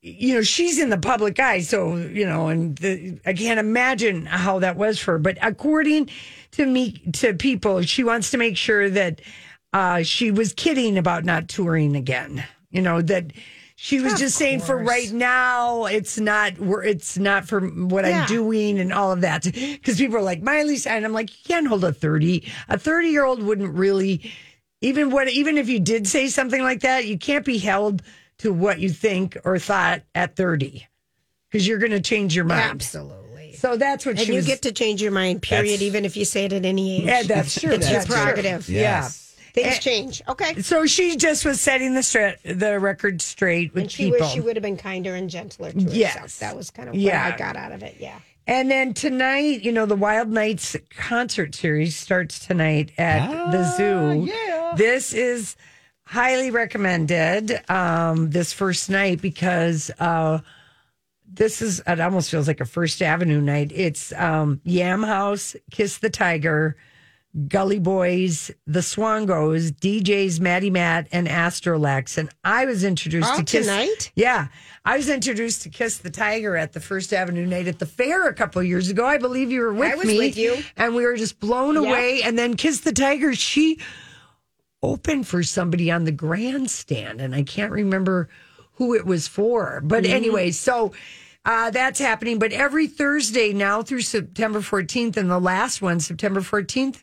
[SPEAKER 2] you know, she's in the public eye, so you know, and the, I can't imagine how that was for her. But according to me, to people, she wants to make sure that uh, she was kidding about not touring again. You know that she was just saying for right now, it's not. It's not for what
[SPEAKER 3] Yeah.
[SPEAKER 2] I'm doing and all of that. Because people are like Miley, Cyrus," and I'm like, you can't hold a thirty. A thirty year old wouldn't really even what even if you did say something like that, you can't be held to what you think or thought at 30 because you're going to change your mind.
[SPEAKER 3] Absolutely.
[SPEAKER 2] So that's what
[SPEAKER 3] And
[SPEAKER 2] she
[SPEAKER 3] you
[SPEAKER 2] was.
[SPEAKER 3] get to change your mind, period,
[SPEAKER 1] That's-
[SPEAKER 3] even if you say it at any age.
[SPEAKER 2] yeah, that's true.
[SPEAKER 3] It's your
[SPEAKER 2] that's true.
[SPEAKER 3] prerogative.
[SPEAKER 1] Yes.
[SPEAKER 3] Things
[SPEAKER 2] Eh,
[SPEAKER 3] change. Okay.
[SPEAKER 2] So she just was setting the stra- the record straight with
[SPEAKER 3] And she
[SPEAKER 2] people.
[SPEAKER 3] wished she would have been kinder and gentler to
[SPEAKER 2] Yes.
[SPEAKER 3] herself. That was kind of
[SPEAKER 2] Yeah.
[SPEAKER 3] what I got out of it. Yeah.
[SPEAKER 2] And then tonight, you know, the Wild Nights concert series starts tonight at the zoo. Yeah. This is highly recommended um, this first night because uh, this is, it almost feels like a First Avenue night. It's um, Yam Haus, Kiss the Tiger, Gully Boys, The Swangos, DJs Maddie Matt, and Astrolex. And I was introduced
[SPEAKER 3] All
[SPEAKER 2] to Kiss.
[SPEAKER 3] tonight?
[SPEAKER 2] Yeah. I was introduced to Kiss the Tiger at the First Avenue night at the fair a couple of years ago. I believe you were with me.
[SPEAKER 3] I was
[SPEAKER 2] me.
[SPEAKER 3] with you.
[SPEAKER 2] And we were just blown
[SPEAKER 3] Yep.
[SPEAKER 2] away. And then Kiss the Tiger, she opened for somebody on the grandstand. And I can't remember who it was for. But
[SPEAKER 3] Mm-hmm.
[SPEAKER 2] anyway, so uh, that's happening. But every Thursday now through September 14th, and the last one, September 14th,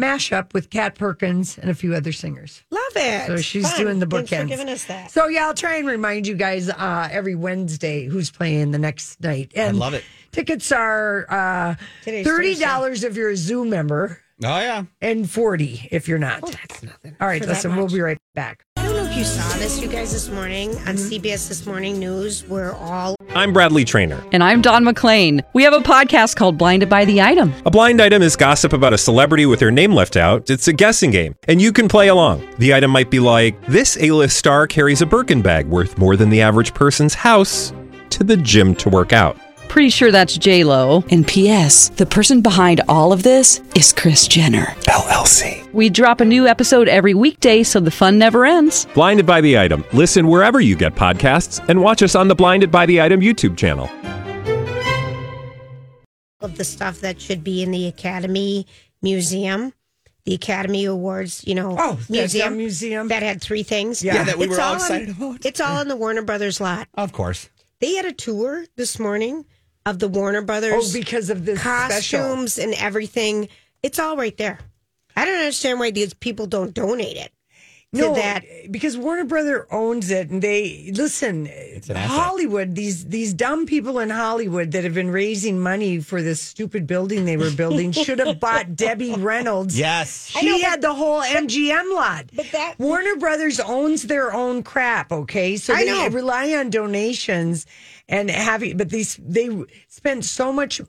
[SPEAKER 2] mashup with Kat Perkins and a few other singers.
[SPEAKER 3] Love it.
[SPEAKER 2] So she's
[SPEAKER 3] Fun.
[SPEAKER 2] doing the bookends.
[SPEAKER 3] Thanks for giving us that.
[SPEAKER 2] So yeah, I'll try and remind you guys uh, every Wednesday who's playing the next night. And
[SPEAKER 1] love it.
[SPEAKER 2] Tickets are uh, thirty dollars if you're a Zoom member,
[SPEAKER 1] Oh yeah.
[SPEAKER 2] and forty if you're not.
[SPEAKER 3] That's nothing.
[SPEAKER 2] All right, listen, we'll be right back.
[SPEAKER 3] I don't know if you saw this, you guys, this morning on
[SPEAKER 2] Mm-hmm.
[SPEAKER 3] CBS This Morning News. We're all
[SPEAKER 9] I'm Bradley Trainer.
[SPEAKER 10] And I'm Don McClain. We have a podcast called Blinded by the Item.
[SPEAKER 9] A blind item is gossip about a celebrity with their name left out. It's a guessing game, and you can play along. The item might be like this: A-list star carries a Birkin bag worth more than the average person's house to the gym to work out.
[SPEAKER 10] Pretty sure that's J Lo.
[SPEAKER 11] And P.S. The person behind all of this is Kris Jenner.
[SPEAKER 9] LLC.
[SPEAKER 10] We drop a new episode every weekday, so the fun never ends.
[SPEAKER 9] Blinded by the item. Listen wherever you get podcasts, and watch us on the Blinded by the Item YouTube channel.
[SPEAKER 3] of the stuff that should be in the Academy Museum. The Academy Awards, you know,
[SPEAKER 2] Oh,
[SPEAKER 3] museum
[SPEAKER 2] museum.
[SPEAKER 3] that had three things.
[SPEAKER 2] Yeah. Yeah,
[SPEAKER 1] that we
[SPEAKER 3] It's
[SPEAKER 1] were all
[SPEAKER 3] on-
[SPEAKER 1] excited about.
[SPEAKER 3] It's all in the Warner Brothers lot.
[SPEAKER 1] Of course.
[SPEAKER 3] They had a tour this morning of the Warner Brothers.
[SPEAKER 2] Oh,
[SPEAKER 3] Brothers
[SPEAKER 2] because of this special.
[SPEAKER 3] costumes and everything. It's all right there. I don't understand why these people don't donate it
[SPEAKER 2] No,
[SPEAKER 3] that.
[SPEAKER 2] because Warner Brother owns it, and they listen. Hollywood, these these dumb people in Hollywood that have been raising money for this stupid building they were building (laughs) should have bought Debbie Reynolds.
[SPEAKER 1] Yes.
[SPEAKER 2] She
[SPEAKER 3] know, but-
[SPEAKER 2] had the whole MGM lot.
[SPEAKER 3] But that-
[SPEAKER 2] Warner Brothers owns their own crap, okay? So
[SPEAKER 3] I
[SPEAKER 2] they
[SPEAKER 3] know.
[SPEAKER 2] rely on donations and having but these they spent so much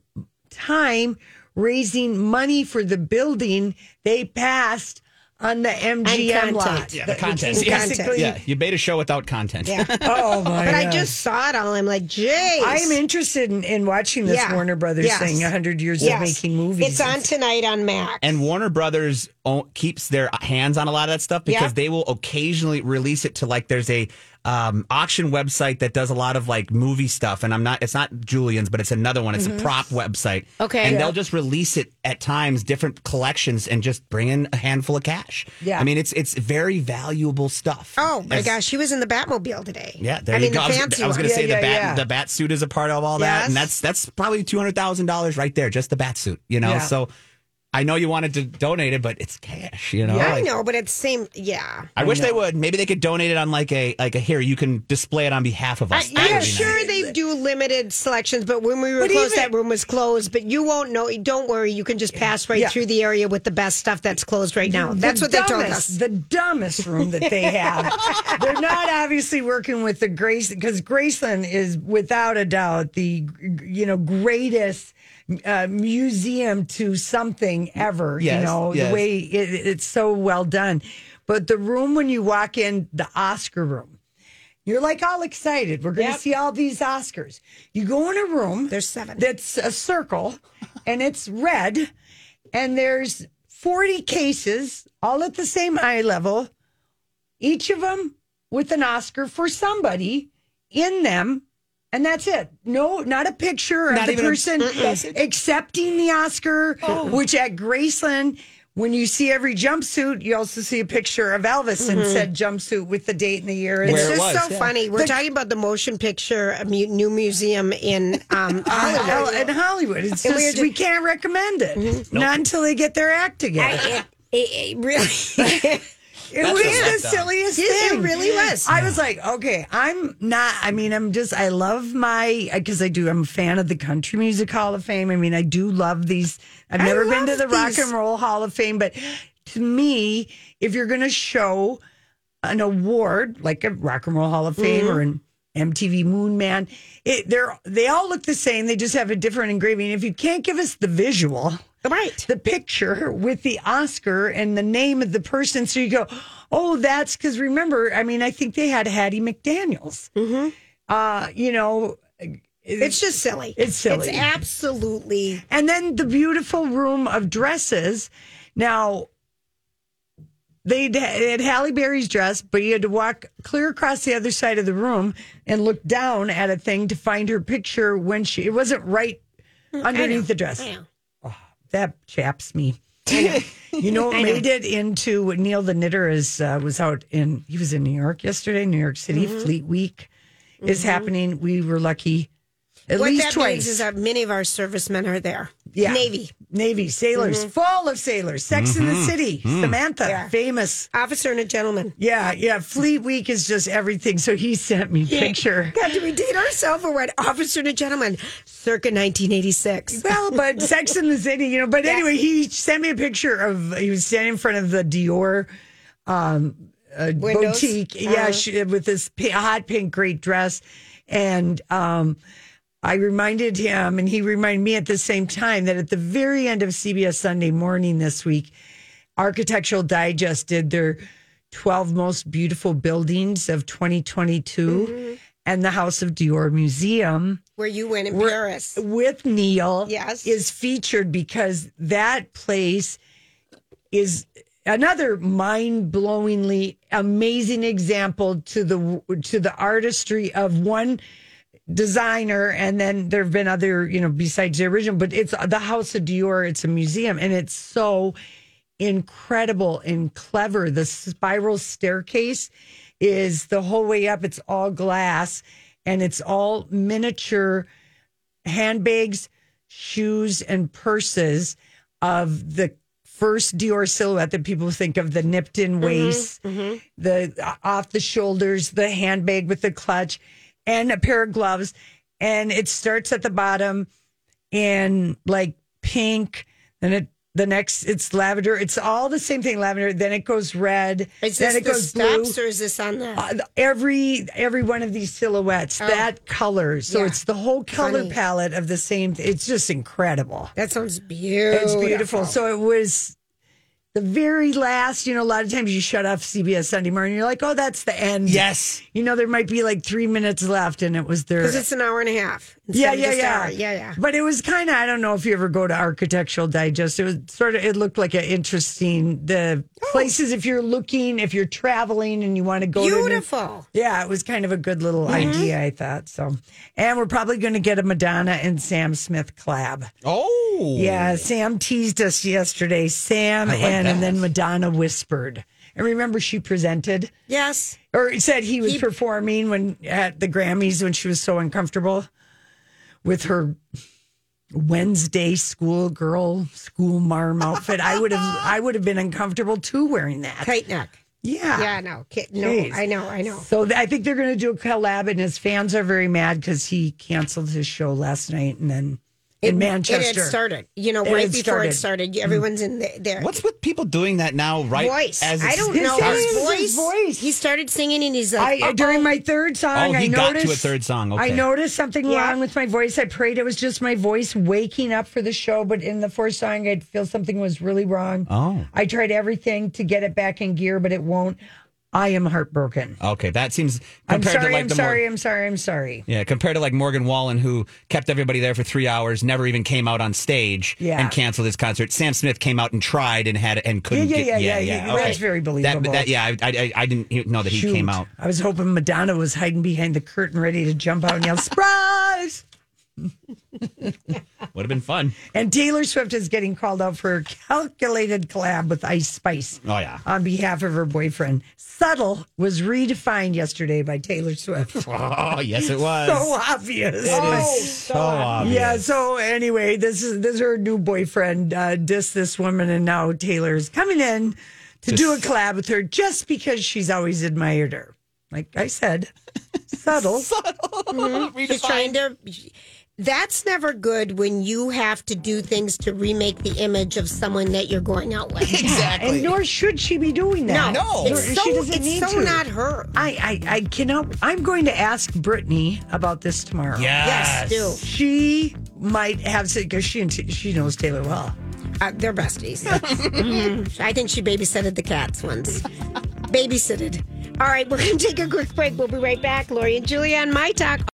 [SPEAKER 2] time raising money for the building they passed on the MGM lot.
[SPEAKER 1] Yeah, the
[SPEAKER 2] Which
[SPEAKER 1] content.
[SPEAKER 2] is
[SPEAKER 1] Yeah.
[SPEAKER 2] basically-
[SPEAKER 1] Yeah, you made a show without content.
[SPEAKER 3] Yeah. (laughs)
[SPEAKER 2] Oh my
[SPEAKER 3] But I just saw it all. I'm like, Jay.
[SPEAKER 2] I'm interested in, in watching this
[SPEAKER 3] Yeah.
[SPEAKER 2] Warner Brothers
[SPEAKER 3] Yes.
[SPEAKER 2] thing, 100 years
[SPEAKER 3] Yes.
[SPEAKER 2] of making movies.
[SPEAKER 3] It's on tonight on Max.
[SPEAKER 1] And Warner Brothers own, keeps their hands on a lot of that stuff because
[SPEAKER 3] Yeah.
[SPEAKER 1] they will occasionally release it to like there's a um, auction website that does a lot of like movie stuff, and I'm not it's not Julien's, but it's another one. It's a prop website.
[SPEAKER 3] Mm-hmm. Okay.
[SPEAKER 1] and
[SPEAKER 3] Yeah.
[SPEAKER 1] they'll just release it at times, different collections, and just bring in a handful of cash.
[SPEAKER 2] Yeah.
[SPEAKER 1] I mean it's it's very valuable stuff.
[SPEAKER 3] Oh my
[SPEAKER 1] As-
[SPEAKER 3] gosh, he was in the Batmobile today.
[SPEAKER 1] Yeah, there
[SPEAKER 3] I
[SPEAKER 1] you
[SPEAKER 3] mean
[SPEAKER 1] go.
[SPEAKER 3] the
[SPEAKER 1] I was,
[SPEAKER 3] fancy
[SPEAKER 1] I was going to say
[SPEAKER 2] Yeah,
[SPEAKER 1] the bat the bat suit is a part of all that,
[SPEAKER 3] Yes.
[SPEAKER 1] and that's that's probably two hundred thousand dollars right there, just the bat suit. You know, so I know you wanted to donate it, but it's cash. You know,
[SPEAKER 3] Yeah, I know, but it's the same. Yeah.
[SPEAKER 1] I, wish they would. Maybe they could donate it on like a like a here. You can display it on behalf of
[SPEAKER 3] I,
[SPEAKER 1] us. That
[SPEAKER 3] I'm sure
[SPEAKER 1] nice.
[SPEAKER 3] they do limited selections, but when we were
[SPEAKER 2] But
[SPEAKER 3] closed,
[SPEAKER 2] even-
[SPEAKER 3] that room was closed. But you won't know. Don't worry, you can just pass right
[SPEAKER 2] Yeah.
[SPEAKER 3] through the area with the best stuff that's closed right now. That's
[SPEAKER 2] The
[SPEAKER 3] what they told
[SPEAKER 2] dumbest-
[SPEAKER 3] us.
[SPEAKER 2] The dumbest room that they (laughs) have. They're not obviously working with the Grace because Graceland is without a doubt the you know greatest uh, museum to something ever.
[SPEAKER 1] Yes,
[SPEAKER 2] you know
[SPEAKER 1] yes.
[SPEAKER 2] the way it, it's so well done. But the room when you walk in, the Oscar room. You're like all excited. We're going to
[SPEAKER 3] Yep.
[SPEAKER 2] see all these Oscars. You go in a room.
[SPEAKER 3] There's seven.
[SPEAKER 2] That's a circle, and it's red, and there's 40 cases, all at the same eye level, each of them with an Oscar for somebody in them. And that's it. No, not a picture
[SPEAKER 1] Not
[SPEAKER 2] of the
[SPEAKER 1] even a
[SPEAKER 2] person accepting the Oscar,
[SPEAKER 3] Oh.
[SPEAKER 2] which at Graceland, when you see every jumpsuit, you also see a picture of Elvis and mm-hmm. said jumpsuit with the date and the year.
[SPEAKER 3] It's
[SPEAKER 1] Where it
[SPEAKER 3] just
[SPEAKER 1] was,
[SPEAKER 3] so
[SPEAKER 1] yeah.
[SPEAKER 3] funny. We're talking about the motion picture a mu- new museum in um, (laughs)
[SPEAKER 2] Hollywood.
[SPEAKER 3] Uh, Hollywood.
[SPEAKER 2] In Hollywood. It's
[SPEAKER 3] And
[SPEAKER 2] just,
[SPEAKER 3] we're just-
[SPEAKER 2] we can't recommend it. Mm-hmm. Not until they get their act together.
[SPEAKER 3] I- it, it, it really. (laughs)
[SPEAKER 2] It
[SPEAKER 1] That's
[SPEAKER 2] was the
[SPEAKER 1] letdown.
[SPEAKER 2] silliest
[SPEAKER 3] It- it really was.
[SPEAKER 2] I was like, okay, I'm not. I mean, I'm just. I love my because I do. I'm a fan of the Country Music Hall of Fame. I mean, I do love these. I've
[SPEAKER 3] I
[SPEAKER 2] never been to
[SPEAKER 3] love
[SPEAKER 2] the Rock
[SPEAKER 3] these.
[SPEAKER 2] and Roll Hall of Fame, but to me, if you're going to show an award like a Rock and Roll Hall of Fame
[SPEAKER 3] Mm-hmm.
[SPEAKER 2] or an MTV Moon Man, it, they're they all look the same. They just have a different engraving. If you can't give us the visual,
[SPEAKER 3] right.
[SPEAKER 2] the picture with the Oscar and the name of the person. So you go, oh, that's because remember, I mean, I think they had Hattie McDaniels. Mm-hmm. Uh, you know,
[SPEAKER 3] It's just silly.
[SPEAKER 2] It's silly.
[SPEAKER 3] It's absolutely.
[SPEAKER 2] and then the beautiful room of dresses. Now, they had Halle Berry's dress, but you had to walk clear across the other side of the room and look down at a thing to find her picture when she. It wasn't right underneath the dress. That chaps me. (laughs) you know, what made it into Neil the Knitter is uh, was out in he was in New York yesterday, New York City.
[SPEAKER 3] Mm-hmm.
[SPEAKER 2] Fleet Week is happening. We were lucky at
[SPEAKER 3] what
[SPEAKER 2] least
[SPEAKER 3] that
[SPEAKER 2] twice.
[SPEAKER 3] means is that many of our servicemen are there.
[SPEAKER 2] Yeah.
[SPEAKER 3] Navy.
[SPEAKER 2] Navy sailors, full of sailors. Sex in the City, Samantha,
[SPEAKER 3] Mm-hmm. Yeah.
[SPEAKER 2] famous.
[SPEAKER 3] Officer and a gentleman.
[SPEAKER 2] Yeah, yeah. Fleet Week is just everything. So he sent me a picture.
[SPEAKER 3] God, do we date ourselves or what? Officer and a gentleman, circa 1986.
[SPEAKER 2] Well, but (laughs) Sex in the City, you know. But anyway, he sent me a picture of he was standing in front of the Dior um, uh, boutique, yeah,
[SPEAKER 3] Uh-huh.
[SPEAKER 2] she, with this pi- hot pink great dress, and um, I reminded him, and he reminded me at the same time that at the very end of CBS Sunday Morning this week, Architectural Digest did their 12 most beautiful buildings of 2022.
[SPEAKER 3] Mm-hmm.
[SPEAKER 2] And the House of Dior Museum
[SPEAKER 3] Where you went in Paris.
[SPEAKER 2] with Neil
[SPEAKER 3] Yes.
[SPEAKER 2] is featured because that place is another mind-blowingly amazing example to the to the artistry of one designer and then there have been other you know besides the original but it's the house of dior it's a museum and it's so incredible and clever. The spiral staircase is the whole way up. It's all glass and it's all miniature handbags, shoes, and purses of the first Dior silhouette that people think of the nipped in waist, the uh, off the shoulders, the handbag with the clutch, and a pair of gloves. And it starts at the bottom in like pink, then it the next it's lavender. It's all the same thing, lavender. Then it goes red.
[SPEAKER 3] Is
[SPEAKER 2] then
[SPEAKER 3] this
[SPEAKER 2] it
[SPEAKER 3] the
[SPEAKER 2] goes blue
[SPEAKER 3] steps or is this on the?
[SPEAKER 2] uh, every every one of these silhouettes that color so
[SPEAKER 3] Oh. Yeah.
[SPEAKER 2] it's the whole color
[SPEAKER 3] Funny.
[SPEAKER 2] palette of the same it's just incredible
[SPEAKER 3] that sounds beautiful.
[SPEAKER 2] it's beautiful so it was the very last you know a lot of times you shut off cbs sunday morning you're like oh that's the end
[SPEAKER 1] Yes.
[SPEAKER 2] you know there might be like three minutes left and it was there.
[SPEAKER 3] Because it's an hour and a half. Instead
[SPEAKER 2] yeah, yeah, yeah,
[SPEAKER 3] hour. Yeah, yeah.
[SPEAKER 2] But it was kind of I don't know if you ever go to Architectural Digest. It was sort of it looked like an interesting the
[SPEAKER 3] Oh.
[SPEAKER 2] places if you're looking if you're traveling and you want to go to
[SPEAKER 3] Beautiful.
[SPEAKER 2] yeah, it was kind of a good little
[SPEAKER 3] Mm-hmm.
[SPEAKER 2] idea, I thought. So, and we're probably going to get a Madonna and Sam Smith collab.
[SPEAKER 1] Oh,
[SPEAKER 2] Yeah, Sam teased us yesterday. Sam
[SPEAKER 1] like
[SPEAKER 2] and, and then Madonna whispered. And remember, she presented
[SPEAKER 3] Yes.
[SPEAKER 2] or said he was
[SPEAKER 3] He-
[SPEAKER 2] performing when at the Grammys when she was so uncomfortable with her Wednesday schoolgirl school marm outfit. I would have I would have been uncomfortable too wearing that.
[SPEAKER 3] Tight neck.
[SPEAKER 2] Yeah.
[SPEAKER 3] Yeah, no, kid, no,
[SPEAKER 2] Jeez.
[SPEAKER 3] I know, I know.
[SPEAKER 2] So th- I think they're going to do a collab, and his fans are very mad because he canceled his show last night, and then in Manchester
[SPEAKER 3] It had started, you know,
[SPEAKER 2] It
[SPEAKER 3] right before
[SPEAKER 2] started.
[SPEAKER 3] it started. Mm. Everyone's in the, there.
[SPEAKER 1] What's with people doing that now? Right?
[SPEAKER 3] voice?
[SPEAKER 1] As
[SPEAKER 3] I don't know his voice.
[SPEAKER 2] His voice.
[SPEAKER 3] He started singing, and he's like,
[SPEAKER 2] I, uh,
[SPEAKER 3] "Uh-oh."
[SPEAKER 2] during my third song,
[SPEAKER 1] Oh, he
[SPEAKER 2] I
[SPEAKER 1] got to
[SPEAKER 2] noticed
[SPEAKER 1] a third song,
[SPEAKER 2] I noticed something
[SPEAKER 3] Yeah.
[SPEAKER 2] wrong with my voice. I prayed it was just my voice waking up for the show, but in the fourth song, I'd feel something was really wrong.
[SPEAKER 1] Oh.
[SPEAKER 2] I tried everything to get it back in gear, but it won't. I am heartbroken.
[SPEAKER 1] Okay, that seems
[SPEAKER 2] I'm sorry.
[SPEAKER 1] like
[SPEAKER 2] I'm sorry.
[SPEAKER 1] Mor-
[SPEAKER 2] I'm sorry. I'm sorry.
[SPEAKER 1] yeah, compared to like Morgan Wallen, who kept everybody there for three hours, never even came out on stage,
[SPEAKER 2] Yeah.
[SPEAKER 1] and canceled his concert. Sam Smith came out and tried and had and couldn't.
[SPEAKER 2] Yeah, yeah,
[SPEAKER 1] get,
[SPEAKER 2] yeah, yeah, yeah. That's very believable.
[SPEAKER 1] That, that, yeah, I, I, I didn't know that he
[SPEAKER 2] Shoot.
[SPEAKER 1] came out.
[SPEAKER 2] I was hoping Madonna was hiding behind the curtain, ready to jump out and yell "surprise!" (laughs)
[SPEAKER 1] Would have been fun.
[SPEAKER 2] And Taylor Swift is getting called out for a calculated collab with Ice Spice.
[SPEAKER 1] Oh yeah.
[SPEAKER 2] on behalf of her boyfriend. Subtle was redefined yesterday by Taylor Swift. (laughs)
[SPEAKER 1] Oh yes, it was.
[SPEAKER 2] So obvious.
[SPEAKER 1] It is so obvious.
[SPEAKER 2] Yeah. So anyway, this is this is her new boyfriend uh, dissed this woman, and now Taylor's coming in to do a collab with her just because she's always admired her. Like I said, (laughs) subtle. subtle.
[SPEAKER 3] She's trying to. That's never good when you have to do things to remake the image of someone that you're going out with. (laughs) Exactly.
[SPEAKER 2] And nor should she be doing that.
[SPEAKER 3] No,
[SPEAKER 2] Nor-
[SPEAKER 3] it's so,
[SPEAKER 2] she doesn't
[SPEAKER 3] it's
[SPEAKER 2] need
[SPEAKER 3] so
[SPEAKER 2] to.
[SPEAKER 3] not her.
[SPEAKER 2] I, I, I cannot. I'm going to ask Brittany about this tomorrow.
[SPEAKER 3] Yes, do.
[SPEAKER 2] She might have said because she she knows Taylor well.
[SPEAKER 3] Uh, they're besties. (laughs) Mhm. I think she babysitted the cats once. babysitted. All right, we're going to take a quick break. We'll be right back. Lori and Julia on My Talk.